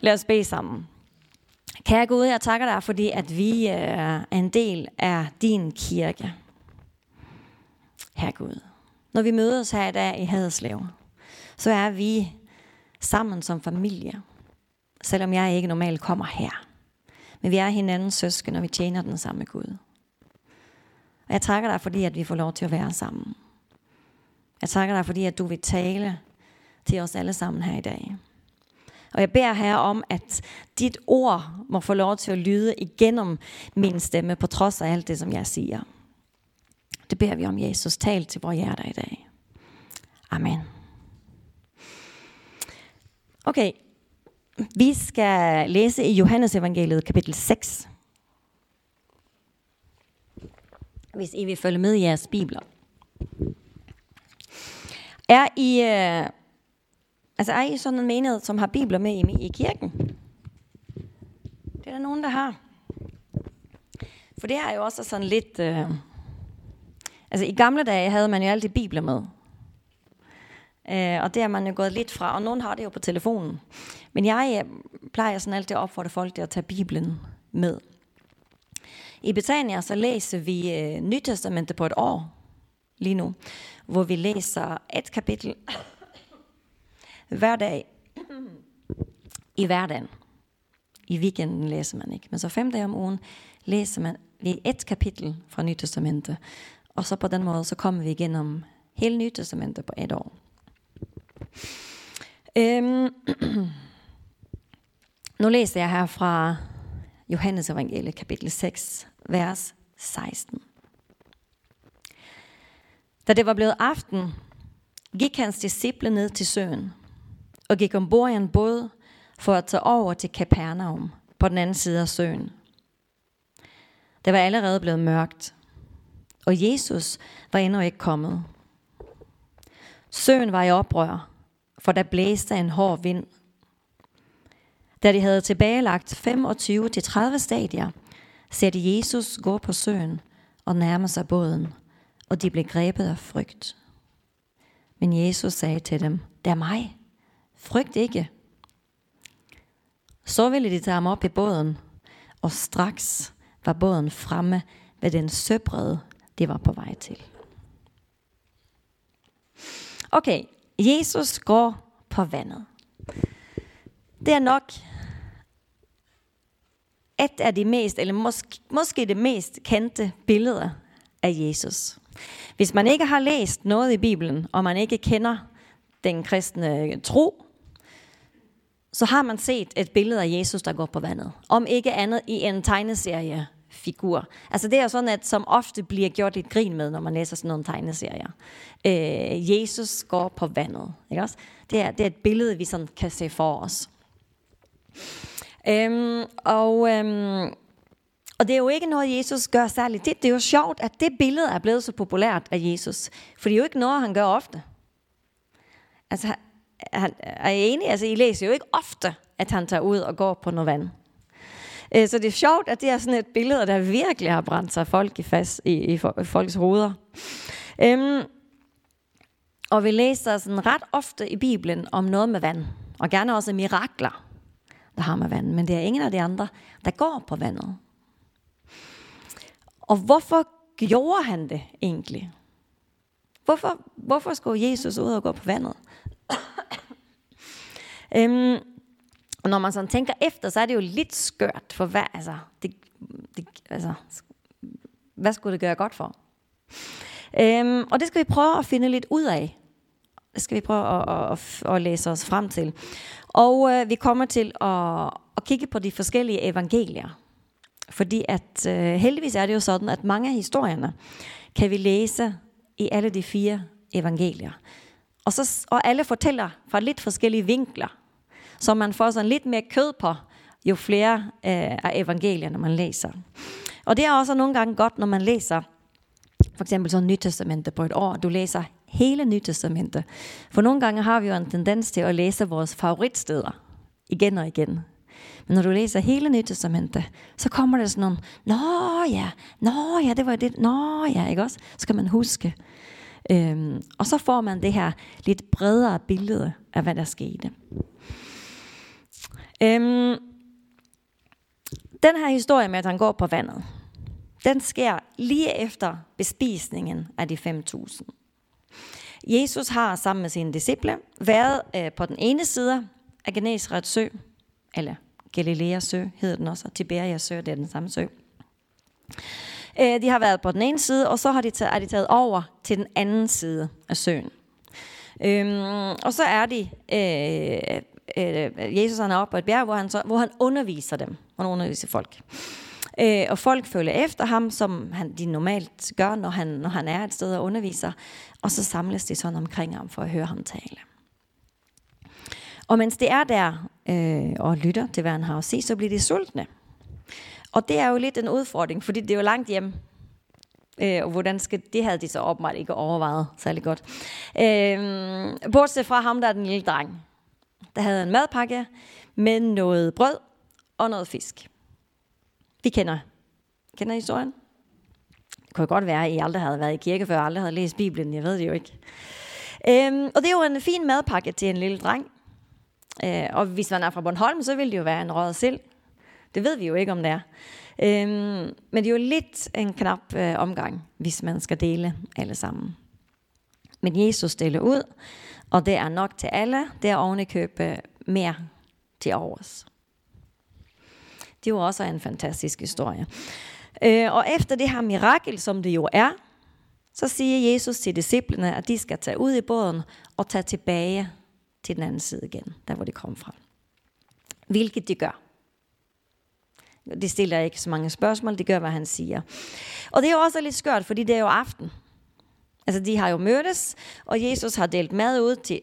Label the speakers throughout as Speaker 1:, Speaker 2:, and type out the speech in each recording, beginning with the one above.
Speaker 1: Lad os bede sammen. Kære Gud, jeg takker dig, fordi at vi øh, er en del af din kirke. Herre Gud, når vi mødes her i dag i Haderslev, så er vi sammen som familie. Selvom jeg ikke normalt kommer her. Men vi er hinandens søskende, og vi tjener den samme Gud. Og jeg takker dig, fordi at vi får lov til at være sammen. Jeg takker dig, fordi at du vil tale til os alle sammen her i dag. Og jeg beder her om, at dit ord må få lov til at lyde igennem min stemme, på trods af alt det, som jeg siger. Det beder vi om, Jesus. Tal til vores hjerter i dag. Amen. Okay, vi skal læse i Johannes evangeliet kapitel 6. Hvis I vil følge med i jeres bibler. Er I, øh, altså er I sådan en menighed, som har bibler med i, i kirken? Det er der nogen, der har. For det er jo også sådan lidt... Øh, altså i gamle dage havde man jo altid bibler med. Øh, og det er man jo gået lidt fra, og nogen har det jo på telefonen. Men jeg øh, plejer sådan altid at opfordre folk til at tage Bibelen med. I Betania så læser vi øh, Nytestamentet på et år lige nu, hvor vi læser et kapitel hver dag i hverdagen. I weekenden læser man ikke, men så fem dage om ugen læser man lige et kapitel fra Nytestamentet, og så på den måde så kommer vi igennem hele Nytestamentet på et år. Øhm, nu læser jeg her fra Johannes evangeliet kapitel 6, vers 16. Da det var blevet aften, gik hans disciple ned til søen og gik ombord i en båd for at tage over til Capernaum på den anden side af søen. Det var allerede blevet mørkt, og Jesus var endnu ikke kommet. Søen var i oprør, for der blæste en hård vind. Da de havde tilbagelagt 25-30 stadier, ser de Jesus gå på søen og nærme sig båden, og de blev grebet af frygt. Men Jesus sagde til dem, det er mig. Frygt ikke. Så ville de tage ham op i båden, og straks var båden fremme ved den søbred, de var på vej til. Okay, Jesus går på vandet. Det er nok et af de mest, eller måske, måske det mest kendte billeder af Jesus. Hvis man ikke har læst noget i Bibelen, og man ikke kender den kristne tro, så har man set et billede af Jesus, der går på vandet. Om ikke andet i en tegneserie figur. Altså det er sådan, at som ofte bliver gjort et grin med, når man læser sådan nogle tegneserier. Øh, Jesus går på vandet. Ikke også? Det, er, det er et billede, vi sådan kan se for os. Øhm, og, øhm, og det er jo ikke noget, Jesus gør særligt. Det, det er jo sjovt, at det billede er blevet så populært af Jesus. For det er jo ikke noget, han gør ofte. Altså, han, er I enige? Altså, I læser jo ikke ofte, at han tager ud og går på noget vand. Øh, så det er sjovt, at det er sådan et billede, der virkelig har brændt sig folk i, fast, i, i, i folks hoveder. Øhm, og vi læser sådan ret ofte i Bibelen om noget med vand. Og gerne også mirakler, der har med vand. Men det er ingen af de andre, der går på vandet. Og hvorfor gjorde han det egentlig? Hvorfor, hvorfor skulle Jesus ud og gå på vandet? Øhm, og når man sådan tænker efter, så er det jo lidt skørt, for hvad, altså, det, det, altså, hvad skulle det gøre godt for? Øhm, og det skal vi prøve at finde lidt ud af. Det skal vi prøve at, at, at læse os frem til. Og øh, vi kommer til at, at kigge på de forskellige evangelier. Fordi at øh, heldigvis er det jo sådan, at mange af historierne kan vi læse i alle de fire evangelier. Og, så, og alle fortæller fra lidt forskellige vinkler så man får sådan lidt mere kød på, jo flere øh, af evangelierne man læser. Og det er også nogle gange godt, når man læser for eksempel sådan Nytestamentet på et år. Du læser hele Nytestamentet. For nogle gange har vi jo en tendens til at læse vores favoritsteder igen og igen. Men når du læser hele Nytestamentet, så kommer der sådan nogle, nå ja, nå ja, det var det, nå ja, ikke også? Så kan man huske. Øhm, og så får man det her lidt bredere billede af, hvad der skete. Øhm, den her historie med, at han går på vandet, den sker lige efter bespisningen af de 5.000. Jesus har sammen med sine disciple været øh, på den ene side af Genesarets sø, eller Galileas sø hedder den også, og Tiberias sø, det er den samme sø. Øh, de har været på den ene side, og så har de taget, er de taget over til den anden side af søen. Øhm, og så er de, øh, øh, Jesus han er oppe på et bjerg, hvor han, så, hvor han underviser dem. Han underviser folk. Øh, og folk følger efter ham, som han, de normalt gør, når han, når han er et sted og underviser. Og så samles de sådan omkring ham for at høre ham tale. Og mens de er der øh, og lytter til, hvad han har at sige, så bliver de sultne. Og det er jo lidt en udfordring, fordi det er jo langt hjem. Øh, og hvordan skal, det havde de så åbenbart ikke overvejet særlig godt. Øh, bortset fra ham, der er den lille dreng. Der havde en madpakke med noget brød og noget fisk. Vi kender, kender historien? Det kunne godt være, at I aldrig havde været i kirke før, aldrig havde læst Bibelen. Jeg ved det jo ikke. Øhm, og det er jo en fin madpakke til en lille dreng. Øh, og hvis man er fra Bornholm, så vil det jo være en røget sild. Det ved vi jo ikke, om det er. Øhm, men det er jo lidt en knap øh, omgang, hvis man skal dele alle sammen. Men Jesus deler ud, og det er nok til alle. Det er ovenikøbet mere til overs. Det er jo også en fantastisk historie. Øh, og efter det her mirakel, som det jo er, så siger Jesus til disciplene, at de skal tage ud i båden og tage tilbage til den anden side igen, der hvor de kom fra. Hvilket de gør. De stiller ikke så mange spørgsmål, de gør, hvad han siger. Og det er jo også lidt skørt, fordi det er jo aften. Altså, de har jo mødtes, og Jesus har delt mad ud til,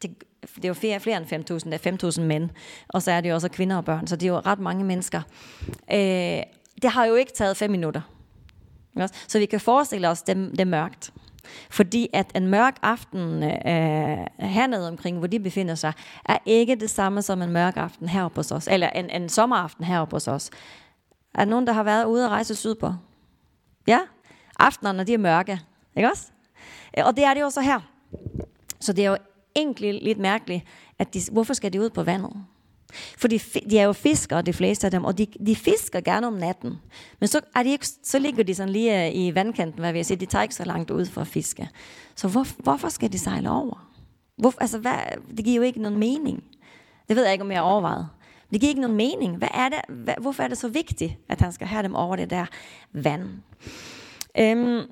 Speaker 1: til det er jo flere, flere end 5.000, det er 5.000 mænd, og så er det jo også kvinder og børn, så det er jo ret mange mennesker. Øh, det har jo ikke taget fem minutter. Så vi kan forestille os, det, det er mørkt. Fordi at en mørk aften øh, hernede omkring, hvor de befinder sig, er ikke det samme som en mørk aften heroppe hos os, eller en, en sommeraften heroppe hos os. Er der nogen, der har været ude og rejse sydpå? Ja? Aftenerne, de er mørke. Ikke også? Øh, og det er det jo så her. Så det er jo egentlig lidt mærkeligt, at de, hvorfor skal de ud på vandet? For de, de er jo fiskere, de fleste af dem, og de, de fisker gerne om natten. Men så, er de ikke, så ligger de sådan lige øh, i vandkanten, hvad vil jeg sige. De tager ikke så langt ud for at fiske. Så hvor, hvorfor skal de sejle over? Hvor, altså, hvad, det giver jo ikke nogen mening. Det ved jeg ikke, om jeg har overvejet. Det giver ikke nogen mening. Hvad er det, hvad, hvorfor er det så vigtigt, at han skal have dem over det der vand? Øhm,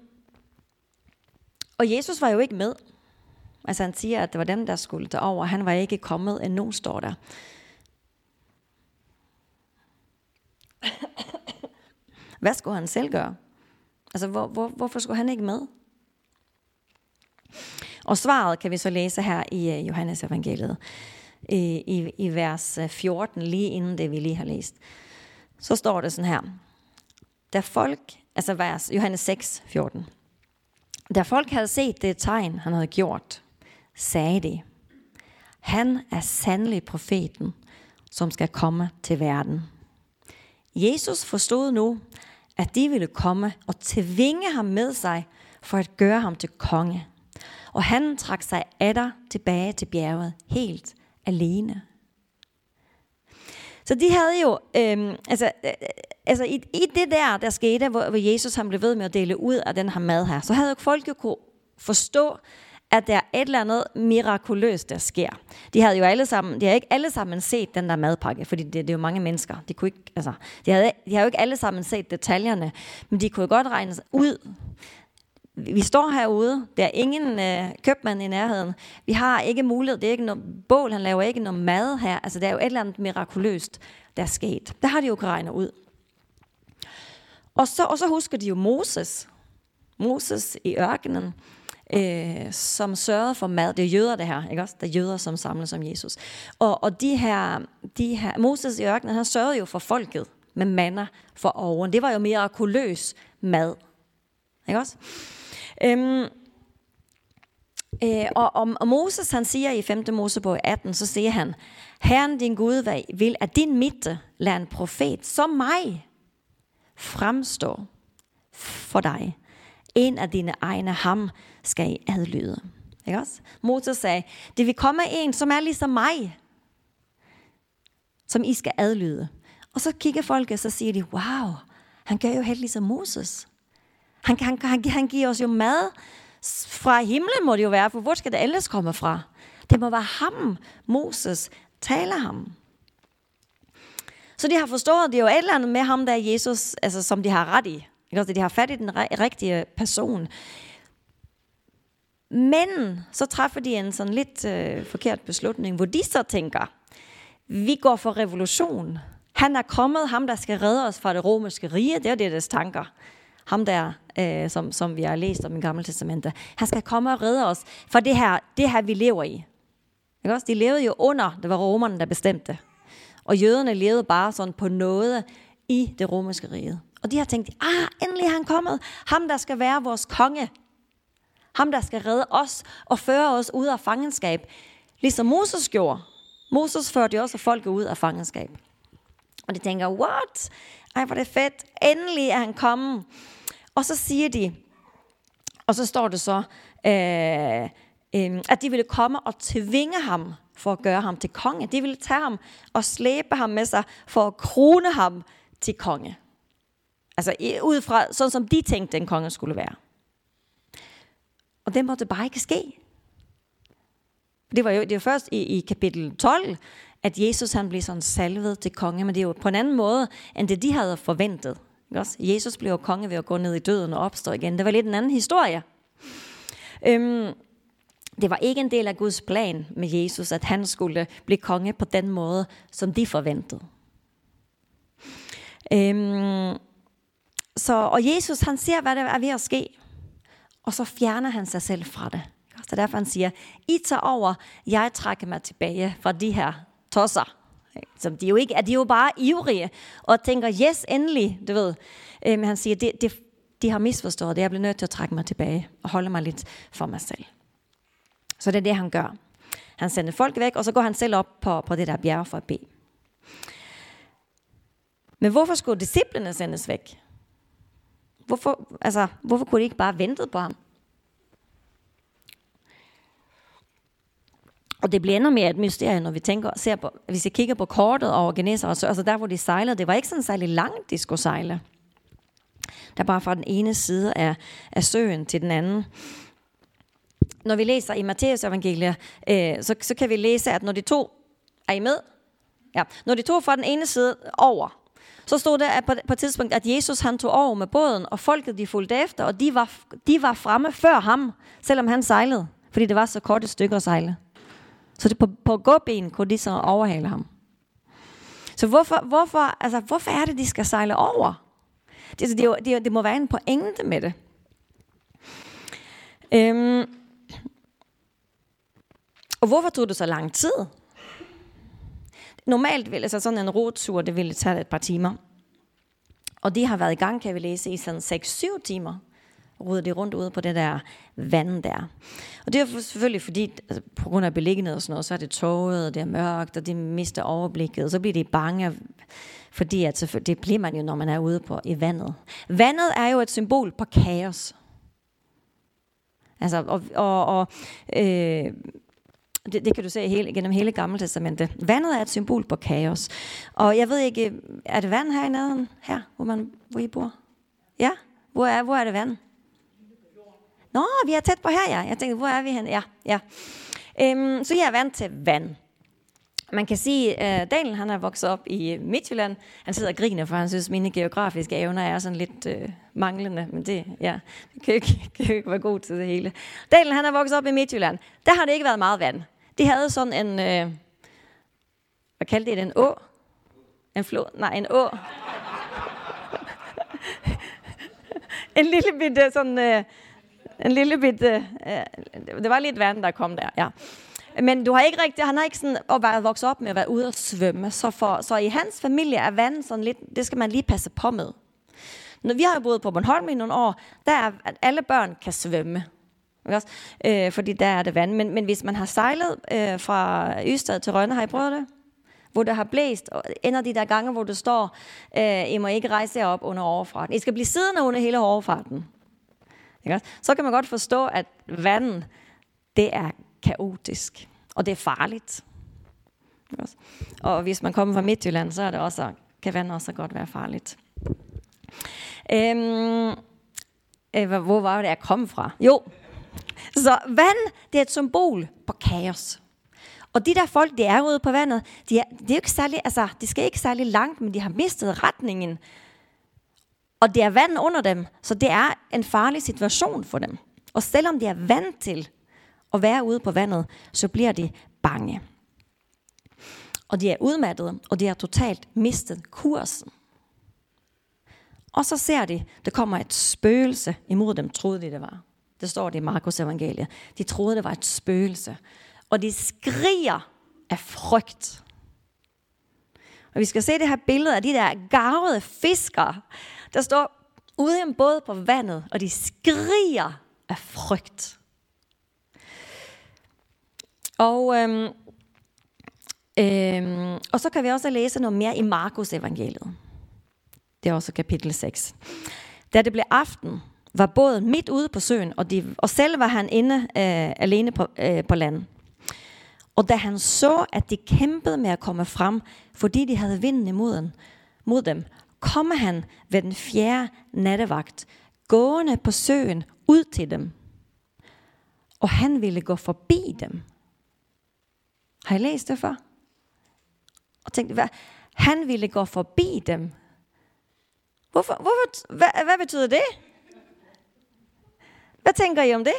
Speaker 1: og Jesus var jo ikke med. Altså han siger, at det var dem, der skulle derover. Han var ikke kommet endnu, står der. Hvad skulle han selv gøre? Altså, hvor, hvor, hvorfor skulle han ikke med? Og svaret kan vi så læse her i øh, Johannes evangeliet, i, i, i vers øh, 14, lige inden det vi lige har læst. Så står det sådan her. Da folk, altså vers Johannes 6, 14. Da folk havde set det tegn, han havde gjort, sagde de, han er sandelig profeten, som skal komme til verden. Jesus forstod nu, at de ville komme og tvinge ham med sig for at gøre ham til konge. Og han trak sig atter tilbage til bjerget helt alene. Så de havde jo, øhm, altså, øh, øh, altså i, i det der, der skete, hvor, hvor Jesus han blev ved med at dele ud af den her mad her, så havde folk jo kunne forstå, at der er et eller andet mirakuløst, der sker. De havde jo alle sammen, de havde ikke alle sammen set den der madpakke, fordi det, det er jo mange mennesker. De, kunne ikke, altså, de, havde, de havde jo ikke alle sammen set detaljerne, men de kunne jo godt regne ud. Vi står herude, der er ingen øh, købmand i nærheden. Vi har ikke mulighed, det er ikke noget bål, han laver ikke noget mad her. Altså, det er jo et eller andet mirakuløst, der er sket. Der har de jo regnet ud. Og så, og så husker de jo Moses. Moses i ørkenen øh, som sørgede for mad. Det er jøder det her, ikke også? Der er jøder, som samles om Jesus. Og, og de her, de her, Moses i ørkenen, han sørgede jo for folket med manna for oven. Det var jo mirakuløs mad. Ikke også? Øhm, øh, og, og, og Moses, han siger i 5. Mosebog 18, så siger han, Herren din Gud vil, at din midte lader en profet som mig fremstå for dig. En af dine egne ham skal I adlyde. Ikke også? Moses sagde, det vil komme en, som er ligesom mig. som I skal adlyde. Og så kigger folk, og så siger de, wow, han gør jo helt ligesom Moses. Han, han, han, han giver os jo mad fra himlen, må det jo være, for hvor skal det ellers komme fra? Det må være ham, Moses, taler ham. Så de har forstået, det er jo et eller andet med ham, der er Jesus, altså, som de har ret i. Ikke? De har fat i den rigtige person. Men så træffer de en sådan lidt øh, forkert beslutning, hvor de så tænker, vi går for revolution. Han er kommet, ham der skal redde os fra det romerske rige, det er det deres tanker. Ham der, øh, som, som vi har læst om i Gamle Testamentet. Han skal komme og redde os fra det her, det her vi lever i. Ikke også? De levede jo under, det var romerne, der bestemte. Og jøderne levede bare sådan på noget i det romerske rige. Og de har tænkt, ah, endelig er han kommet. Ham, der skal være vores konge. Ham, der skal redde os og føre os ud af fangenskab. Ligesom Moses gjorde. Moses førte jo også folket ud af fangenskab. Og de tænker, what? Ej, hvor det fedt. Endelig er han kommet. Og så siger de, og så står det så, øh, øh, at de ville komme og tvinge ham for at gøre ham til konge. De ville tage ham og slæbe ham med sig for at krone ham til konge. Altså ud fra, sådan som de tænkte, en konge skulle være. Og det måtte bare ikke ske. Det var jo det var først i, i kapitel 12, at Jesus han blev sådan salvet til konge, men det er jo på en anden måde, end det de havde forventet. Ikke også? Jesus blev jo konge ved at gå ned i døden og opstå igen. Det var lidt en anden historie. Øhm, det var ikke en del af Guds plan med Jesus, at han skulle blive konge på den måde, som de forventede. Øhm, så, og Jesus han ser, hvad der er ved at ske, og så fjerner han sig selv fra det. Så derfor han siger, I tager over, jeg trækker mig tilbage fra de her tosser. Som de jo ikke er, de jo bare ivrige og tænker, yes, endelig, du ved. Øh, men han siger, det, det, de har misforstået det, jeg bliver nødt til at trække mig tilbage og holde mig lidt for mig selv. Så det er det, han gør. Han sender folk væk, og så går han selv op på, på det der bjerg for at bede. Men hvorfor skulle disciplene sendes væk? Hvorfor, altså, hvorfor kunne de ikke bare vente på ham? Og det bliver endnu mere et mysterie, når vi tænker, ser på, hvis vi kigger på kortet over så altså der hvor de sejlede, det var ikke sådan særlig langt, de skulle sejle. Der bare fra den ene side af, af søen til den anden. Når vi læser i Matteus evangeliet, øh, så, så kan vi læse, at når de to, er I med? Ja, når de to fra den ene side over, så stod der på, på et tidspunkt, at Jesus han tog over med båden, og folket de fulgte efter, og de var, de var fremme før ham, selvom han sejlede, fordi det var så kort et stykke at sejle. Så det på, på gåben kunne de så overhale ham. Så hvorfor, hvorfor, altså, hvorfor er det, de skal sejle over? Det, altså, det, det, det må være en pointe med det. Øhm, og hvorfor tog det så lang tid? Normalt ville altså sådan en rotur, det ville tage et par timer. Og de har været i gang, kan vi læse, i sådan 6-7 timer roder de rundt ude på det der vand der. Og det er selvfølgelig fordi, altså, på grund af beliggenhed og sådan noget, så er det tåget, og det er mørkt, og de mister overblikket, og så bliver de bange, fordi at, det bliver man jo, når man er ude på, i vandet. Vandet er jo et symbol på kaos. Altså, og, og, og øh, det, det kan du se hele, gennem hele Gamle Testamentet. Vandet er et symbol på kaos. Og jeg ved ikke, er det vand her i nærheden? Her, hvor, man, hvor I bor? Ja? Hvor er, hvor er det vand? Nå, vi er tæt på her, ja. Jeg tænkte, hvor er vi hen? Ja, ja. Øhm, så jeg er vant til vand. Man kan sige, at Daniel han er vokset op i Midtjylland. Han sidder og griner, for han synes, at mine geografiske evner er sådan lidt øh, manglende. Men det, ja, det kan ikke, kan ikke være god til det hele. Daniel han er vokset op i Midtjylland. Der har det ikke været meget vand. De havde sådan en, Øh, hvad kaldte det, en å? En flod? Nej, en å. en lille bitte sådan... Øh, en lille bitte, øh, øh, det var lidt vand, der kom der, ja. Men du har ikke rigtig, han har ikke sådan at være vokset op med at være ude og svømme. Så, for, så i hans familie er vand sådan lidt, det skal man lige passe på med. Når vi har jo boet på Bornholm i nogle år, der er, at alle børn kan svømme. Ikke også? Øh, fordi der er det vand. Men, men hvis man har sejlet øh, fra Ystad til Rønne, har I prøvet det? Hvor det har blæst, og ender de der gange, hvor du står, øh, I må ikke rejse jer op under overfarten. I skal blive siddende under hele overfarten. Ikke? Så kan man godt forstå, at vandet, det er kaotisk, og det er farligt. Og hvis man kommer fra Midtjylland, så er det også, kan vand også godt være farligt. Øhm, øh, hvor var det, jeg kom fra? Jo, så vand, det er et symbol på kaos. Og de der folk, de er ude på vandet, de, er, de, er ikke særlig, altså, de skal ikke særlig langt, men de har mistet retningen. Og det er vand under dem, så det er en farlig situation for dem. Og selvom de er vant til at være ude på vandet, så bliver de bange. Og de er udmattede, og de har totalt mistet kursen. Og så ser de, der kommer et spøgelse imod dem, troede de det var. Det står det i Markus evangelie. De troede, det var et spøgelse. Og de skriger af frygt. Og vi skal se det her billede af de der garvede fiskere, der står ude i en båd på vandet, og de skriger af frygt. Og, øhm, øhm, og så kan vi også læse noget mere i Markus evangeliet. Det er også kapitel 6. Da det blev aften, var båden midt ude på søen, og, de, og selv var han inde øh, alene på, øh, på land. Og da han så, at de kæmpede med at komme frem, fordi de havde vinden imod mod dem, kom han ved den fjerde nattevagt, gående på søen ud til dem. Og han ville gå forbi dem. Har I læst det før? Og tænkte, hvad? Han ville gå forbi dem. Hvorfor, hvorfor, hvad, hvad betyder det? Hvad tænker I om det?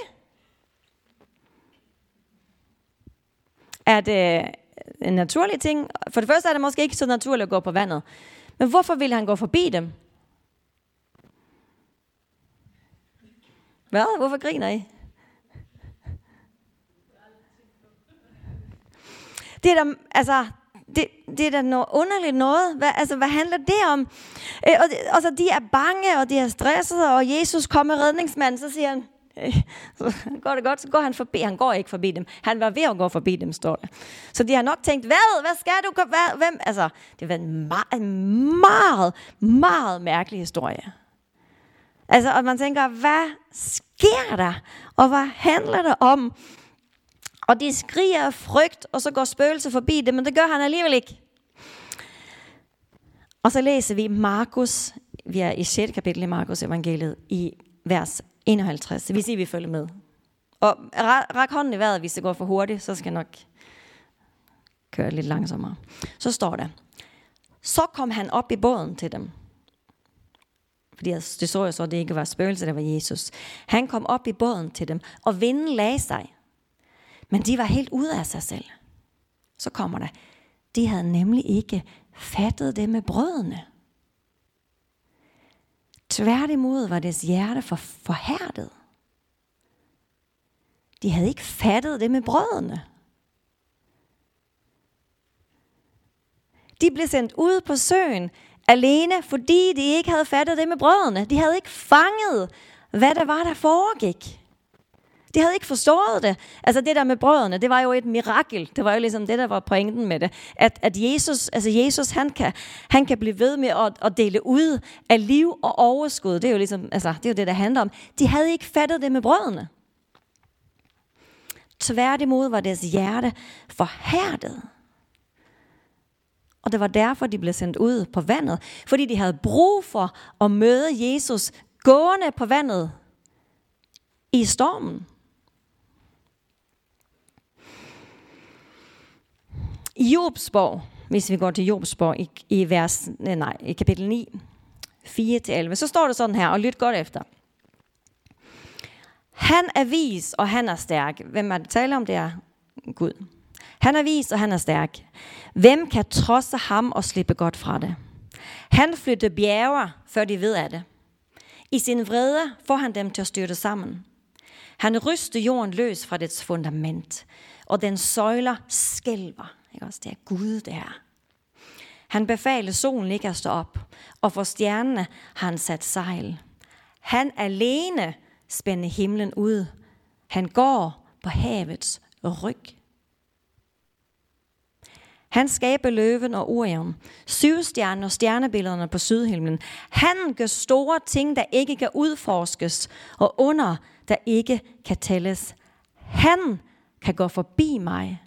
Speaker 1: Er det øh, en naturlig ting? For det første er det måske ikke så naturligt at gå på vandet. Men hvorfor ville han gå forbi dem? Hvad? Hvorfor griner I? Det er da, altså, det, det er da noget underligt noget. Hvad, altså, hvad handler det om? Øh, og, og så de er bange, og de er stressede, og Jesus kommer med redningsmanden, så siger han, så går det godt, så går han forbi. Han går ikke forbi dem. Han var ved at gå forbi dem, står det. Så de har nok tænkt, hvad, hvad skal du? Hvad, hvem? Altså, det var en meget, meget, meget mærkelig historie. Altså, og man tænker, hvad sker der? Og hvad handler det om? Og de skriger af frygt, og så går spøgelser forbi det, men det gør han alligevel ikke. Og så læser vi Markus, vi er i 6. kapitel i Markus evangeliet, i vers 51, Vi I vi følger med. Og ræk hånden i vejret, hvis det går for hurtigt, så skal jeg nok køre lidt langsommere. Så står der, så kom han op i båden til dem. Fordi altså, det så jeg så, at det ikke var spøgelse, det var Jesus. Han kom op i båden til dem, og vinden lagde sig. Men de var helt ude af sig selv. Så kommer der, de havde nemlig ikke fattet det med brødene. Tværtimod var deres hjerte for forhærdet. De havde ikke fattet det med brødene. De blev sendt ud på søen alene, fordi de ikke havde fattet det med brødrene. De havde ikke fanget, hvad der var, der foregik. De havde ikke forstået det. Altså det der med brødrene, det var jo et mirakel. Det var jo ligesom det, der var pointen med det. At, at Jesus, altså Jesus han, kan, han kan blive ved med at, at dele ud af liv og overskud. Det er jo ligesom, altså, det er jo det, der handler om. De havde ikke fattet det med brødrene. Tværtimod var deres hjerte forhærdet. Og det var derfor, de blev sendt ud på vandet. Fordi de havde brug for at møde Jesus gående på vandet i stormen. I Jobsborg, hvis vi går til Jobsborg i, i, vers, nej, i kapitel 9, 4-11, så står det sådan her, og lyt godt efter. Han er vis, og han er stærk. Hvem er det tale om? Det er Gud. Han er vis, og han er stærk. Hvem kan trodse ham og slippe godt fra det? Han flytter bjerger, før de ved af det. I sin vrede får han dem til at styrte sammen. Han ryster jorden løs fra dets fundament, og den søjler skælver. Ikke også? Det er Gud, det her. Han befaler solen ikke at stå op, og for stjernerne har han sat sejl. Han alene spænder himlen ud. Han går på havets ryg. Han skaber løven og Orion, syvstjernen og stjernebillederne på sydhimlen. Han gør store ting, der ikke kan udforskes, og under, der ikke kan tælles. Han kan gå forbi mig,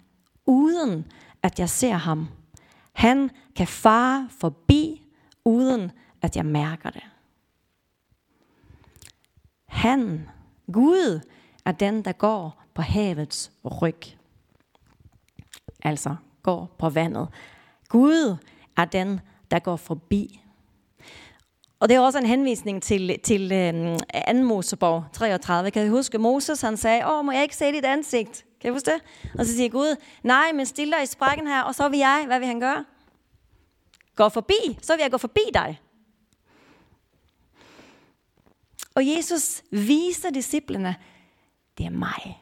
Speaker 1: uden at jeg ser ham. Han kan fare forbi, uden at jeg mærker det. Han, Gud, er den, der går på havets ryg. Altså går på vandet. Gud er den, der går forbi. Og det er også en henvisning til, til øh, 2. Mosebog 33. Kan I huske, Moses han sagde, åh, må jeg ikke se dit ansigt? Kan I huske det? Og så siger Gud, nej, men stille dig i sprækken her, og så vil jeg, hvad vil han gøre? Gå forbi, så vil jeg gå forbi dig. Og Jesus viser disciplene, det er mig.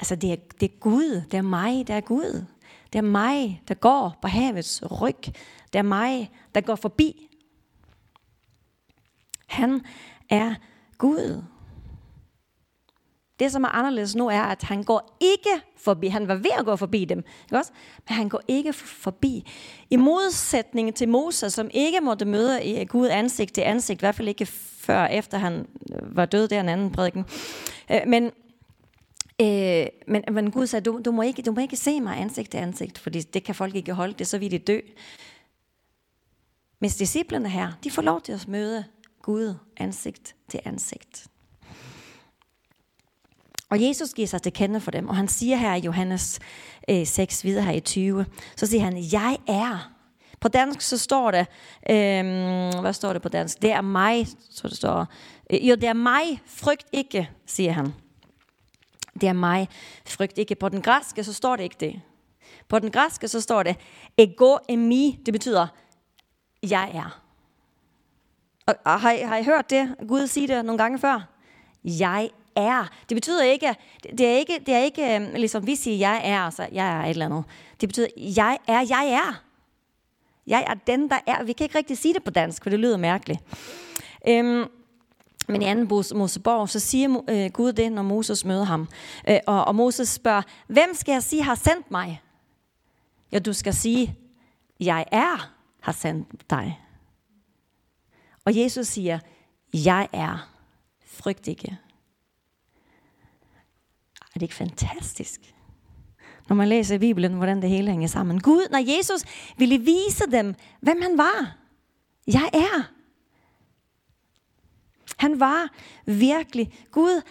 Speaker 1: Altså det er, det er Gud, det er mig, det er Gud. Det er mig, der går på havets ryg. Det er mig, der går forbi. Han er Gud. Det, som er anderledes nu, er, at han går ikke forbi. Han var ved at gå forbi dem, ikke også? men han går ikke forbi. I modsætning til Moses, som ikke måtte møde øh, Gud ansigt til ansigt, i hvert fald ikke før efter han øh, var død, der en anden prædiken. Øh, men, øh, men, men Gud sagde, du, du, må ikke, du må ikke se mig ansigt til ansigt, fordi det kan folk ikke holde, det så vil de dø. Mens disciplerne her, de får lov til at møde Gud ansigt til ansigt. Og Jesus giver sig til kende for dem, og han siger her i Johannes øh, 6, videre her i 20, så siger han, jeg er. På dansk så står det, øh, hvad står det på dansk? Det er mig, så det står. Øh, jo, det er mig, frygt ikke, siger han. Det er mig, frygt ikke. På den græske så står det ikke det. På den græske så står det, ego emi, det betyder, jeg er. Og, og har, I, har I hørt det, Gud sige det nogle gange før? Jeg er. Det betyder ikke, det er ikke, det er ikke øhm, ligesom vi siger, jeg er, altså jeg er et eller andet. Det betyder, jeg er, jeg er. Jeg er den, der er. Vi kan ikke rigtig sige det på dansk, for det lyder mærkeligt. Øhm, men i anden Mosebog, så siger øh, Gud det, når Moses møder ham. Øh, og, og Moses spørger, hvem skal jeg sige har sendt mig? Ja, du skal sige, jeg er har sendt dig. Og Jesus siger, jeg er. Frygt ikke. Er det ikke fantastisk? Når man læser i Bibelen, hvordan det hele hænger sammen. Gud, når Jesus ville vise dem, hvem han var. Jeg er. Han var virkelig Gud.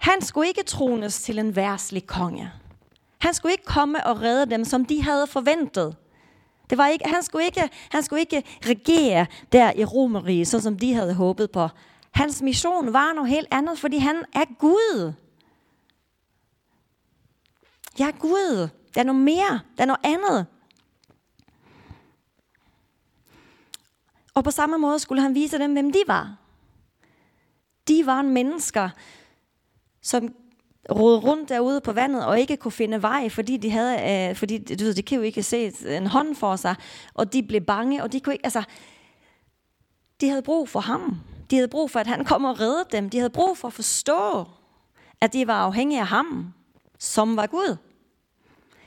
Speaker 1: Han skulle ikke trones til en værslig konge. Han skulle ikke komme og redde dem, som de havde forventet. Det var ikke, han, skulle ikke, han skulle ikke regere der i Romeriet, sådan som de havde håbet på. Hans mission var noget helt andet, fordi han er Gud. Jeg er Gud. Der er noget mere. Der er noget andet. Og på samme måde skulle han vise dem, hvem de var. De var mennesker, som rode rundt derude på vandet og ikke kunne finde vej, fordi de havde, øh, fordi du ved, de kan jo ikke se en hånd for sig, og de blev bange, og de kunne ikke, altså, de havde brug for ham. De havde brug for, at han kom og redde dem. De havde brug for at forstå, at de var afhængige af ham, som var Gud.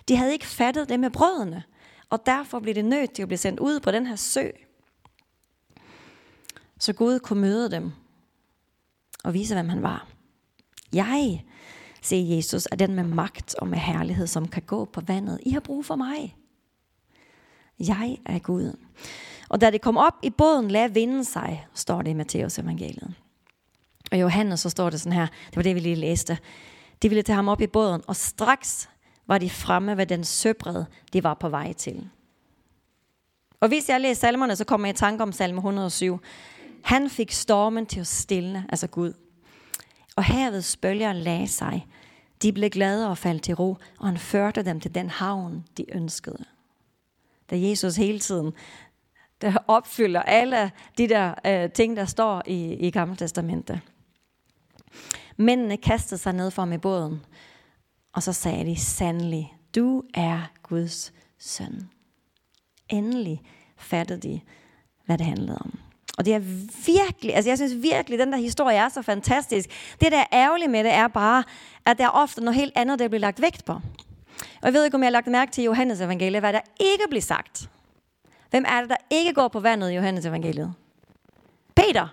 Speaker 1: De havde ikke fattet det med brødene, og derfor blev det nødt til at blive sendt ud på den her sø. Så Gud kunne møde dem og vise, hvem han var. Jeg siger Jesus, er den med magt og med herlighed, som kan gå på vandet. I har brug for mig. Jeg er Gud. Og da det kom op i båden, lad vinden sig, står det i Matteus evangeliet. Og Johannes, så står det sådan her, det var det, vi lige læste. De ville tage ham op i båden, og straks var de fremme ved den søbred, de var på vej til. Og hvis jeg læser salmerne, så kommer jeg i tanke om salme 107. Han fik stormen til at stille, altså Gud. Og havets bølger lagde sig. De blev glade og faldt til ro, og han førte dem til den havn, de ønskede. Da Jesus hele tiden der opfylder alle de der øh, ting, der står i, i Gamle Testamentet. Mændene kastede sig ned for med båden, og så sagde de, sandelig, du er Guds søn. Endelig fattede de, hvad det handlede om. Og det er virkelig, altså jeg synes virkelig, den der historie er så fantastisk. Det, der er ærgerligt med det, er bare, at der er ofte noget helt andet, der bliver lagt vægt på. Og jeg ved ikke, om jeg har lagt mærke til Johannes evangeliet, hvad der ikke bliver sagt. Hvem er det, der ikke går på vandet i Johannes evangeliet? Peter.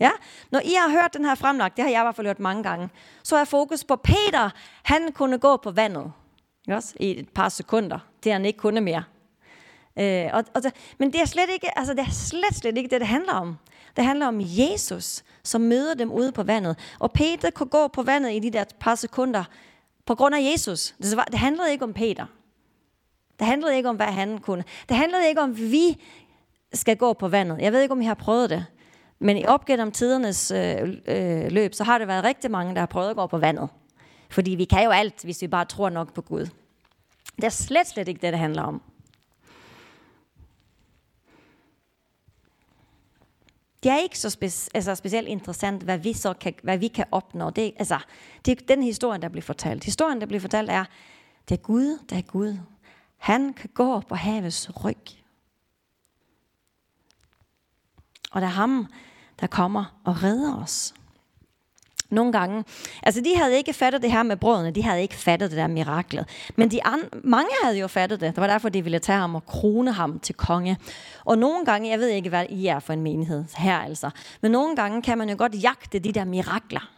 Speaker 1: Ja? Når I har hørt den her fremlagt, det har jeg i hvert fald hørt mange gange, så er fokus på Peter. Han kunne gå på vandet. Ikke også? I et par sekunder, Det han ikke kunne mere. Øh, og, og, men det er, slet ikke, altså det er slet, slet ikke det, det handler om. Det handler om Jesus, som møder dem ude på vandet. Og Peter kunne gå på vandet i de der par sekunder på grund af Jesus. Det, det handlede ikke om Peter. Det handlede ikke om, hvad han kunne. Det handlede ikke om, at vi skal gå på vandet. Jeg ved ikke, om I har prøvet det. Men i op gennem tidernes øh, øh, løb, så har det været rigtig mange, der har prøvet at gå på vandet. Fordi vi kan jo alt, hvis vi bare tror nok på Gud. Det er slet, slet ikke det, det handler om. Det er ikke så spe, altså specielt interessant, hvad vi så kan, hvad vi kan opnå. Det, altså, det er den historie, der bliver fortalt. Historien, der bliver fortalt, er, det er Gud, der er Gud. Han kan gå på havets ryg. Og det er ham, der kommer og redder os. Nogle gange. Altså de havde ikke fattet det her med brødene, de havde ikke fattet det der miraklet. Men de an, mange havde jo fattet det. Det var derfor, de ville tage ham og krone ham til konge. Og nogle gange, jeg ved ikke, hvad I er for en menighed her altså, men nogle gange kan man jo godt jagte de der mirakler.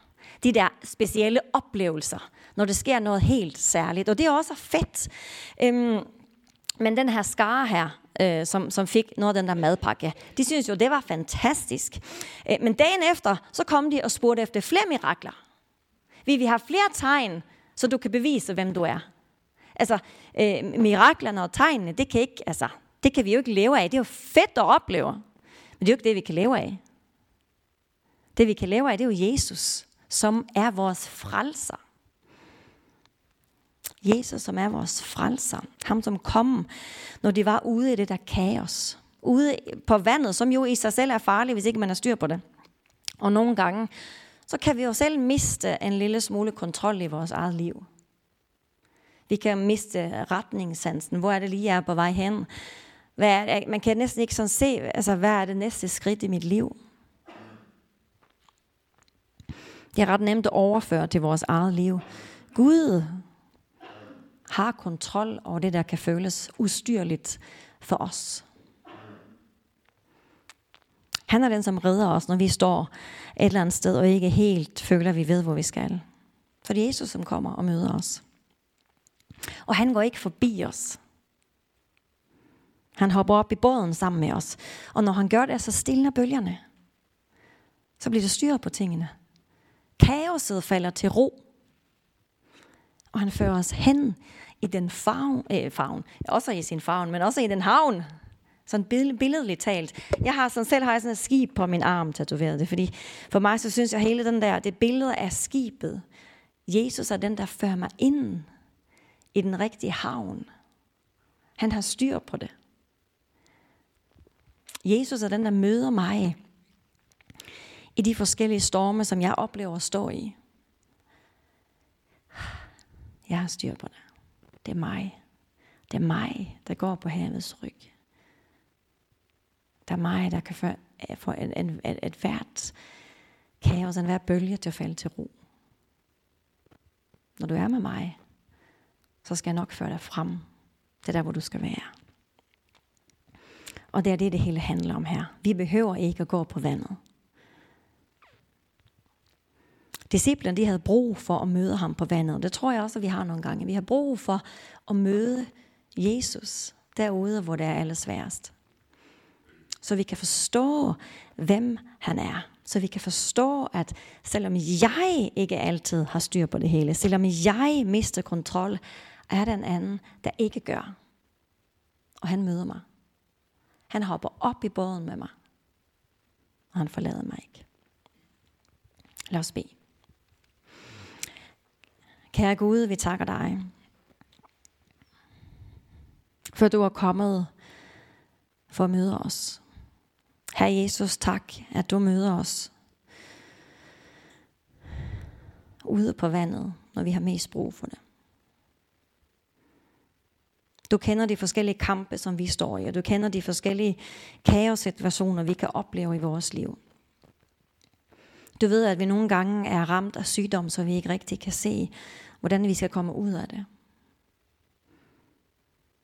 Speaker 1: De der specielle oplevelser, når det sker noget helt særligt. Og det er også fedt. Øhm, men den her skare her, øh, som, som fik noget af den der madpakke. De synes jo, det var fantastisk. Øh, men dagen efter, så kom de og spurgte efter flere mirakler. Vi vil have flere tegn, så du kan bevise, hvem du er. Altså, øh, miraklerne og tegnene, det kan, ikke, altså, det kan vi jo ikke leve af. Det er jo fedt at opleve. Men det er jo ikke det, vi kan leve af. Det, vi kan leve af, det er jo Jesus, som er vores frelser. Jesus, som er vores frelser. Ham, som kom, når de var ude i det der kaos. Ude på vandet, som jo i sig selv er farligt, hvis ikke man har styr på det. Og nogle gange, så kan vi jo selv miste en lille smule kontrol i vores eget liv. Vi kan miste retningssansen. Hvor er det lige, jeg er på vej hen? Hvad er det? Man kan næsten ikke sådan se, altså, hvad er det næste skridt i mit liv? Det er ret nemt at overføre til vores eget liv. Gud har kontrol over det, der kan føles ustyrligt for os. Han er den, som redder os, når vi står et eller andet sted og ikke helt føler, at vi ved, hvor vi skal. For det er Jesus, som kommer og møder os. Og han går ikke forbi os. Han hopper op i båden sammen med os. Og når han gør det, så stiller bølgerne. Så bliver det styret på tingene. Kaoset falder til ro. Og han fører os hen i den favn, øh, favn, også i sin favn, men også i den havn. Sådan billedligt talt. Jeg har sådan, selv har jeg sådan et skib på min arm tatoveret det, fordi for mig så synes jeg hele den der, det billede af skibet. Jesus er den, der fører mig ind i den rigtige havn. Han har styr på det. Jesus er den, der møder mig i de forskellige storme, som jeg oplever at stå i. Jeg har styr på det. Det er mig. Det er mig, der går på havets ryg. Det er mig, der kan få, øh, få et, et, et, et hvert kaos, en hver bølge til at falde til ro. Når du er med mig, så skal jeg nok føre dig frem. Det er der, hvor du skal være. Og det er det, det hele handler om her. Vi behøver ikke at gå på vandet. Disciplerne de havde brug for at møde ham på vandet. Det tror jeg også, at vi har nogle gange. Vi har brug for at møde Jesus derude, hvor det er allersværest. Så vi kan forstå, hvem han er. Så vi kan forstå, at selvom jeg ikke altid har styr på det hele, selvom jeg mister kontrol, er der en anden, der ikke gør. Og han møder mig. Han hopper op i båden med mig. Og han forlader mig ikke. Lad os bede. Kære Gud, vi takker dig, for du er kommet for at møde os. Herre Jesus, tak, at du møder os ude på vandet, når vi har mest brug for det. Du kender de forskellige kampe, som vi står i, og du kender de forskellige kaossituationer, vi kan opleve i vores liv. Du ved, at vi nogle gange er ramt af sygdom, så vi ikke rigtig kan se, hvordan vi skal komme ud af det.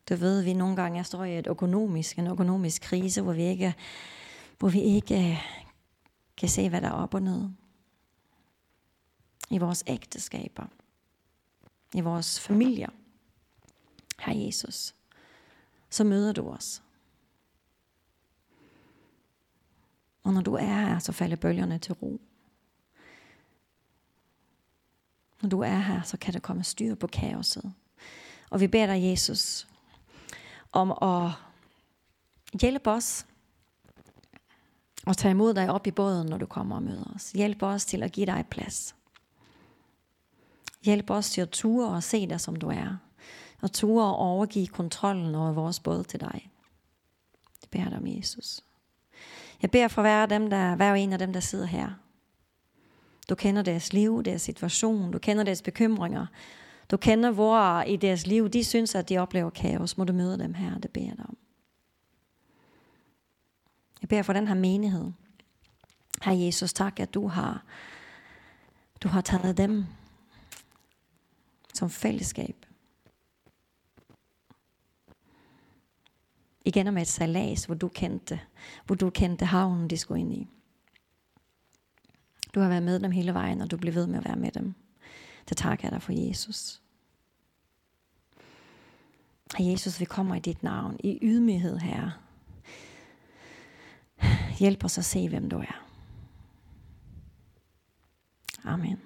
Speaker 1: Du ved, at vi nogle gange står i et økonomisk, en økonomisk krise, hvor vi ikke, hvor vi ikke øh, kan se, hvad der er op og ned. I vores ægteskaber. I vores familier. Her Jesus, så møder du os. Og når du er her, så falder bølgerne til ro. Når du er her, så kan der komme styr på kaoset. Og vi beder dig, Jesus, om at hjælpe os og tage imod dig op i båden, når du kommer og møder os. Hjælp os til at give dig plads. Hjælp os til at ture og se dig, som du er. Og ture og overgive kontrollen over vores båd til dig. Det beder dig om Jesus. Jeg beder for hver, dem, der, hver en af dem, der sidder her. Du kender deres liv, deres situation, du kender deres bekymringer. Du kender, hvor i deres liv de synes, at de oplever kaos. Må du møde dem her, det beder jeg dig om. Jeg beder for den her menighed. Herre Jesus, tak, at du har, du har taget dem som fællesskab. Igen med et salas, hvor du kendte, hvor du kendte havnen, de skulle ind i. Du har været med dem hele vejen, og du bliver ved med at være med dem. Det takker jeg dig for Jesus. Jesus, vi kommer i dit navn, i ydmyghed, Herre. Hjælp os at se, hvem du er. Amen.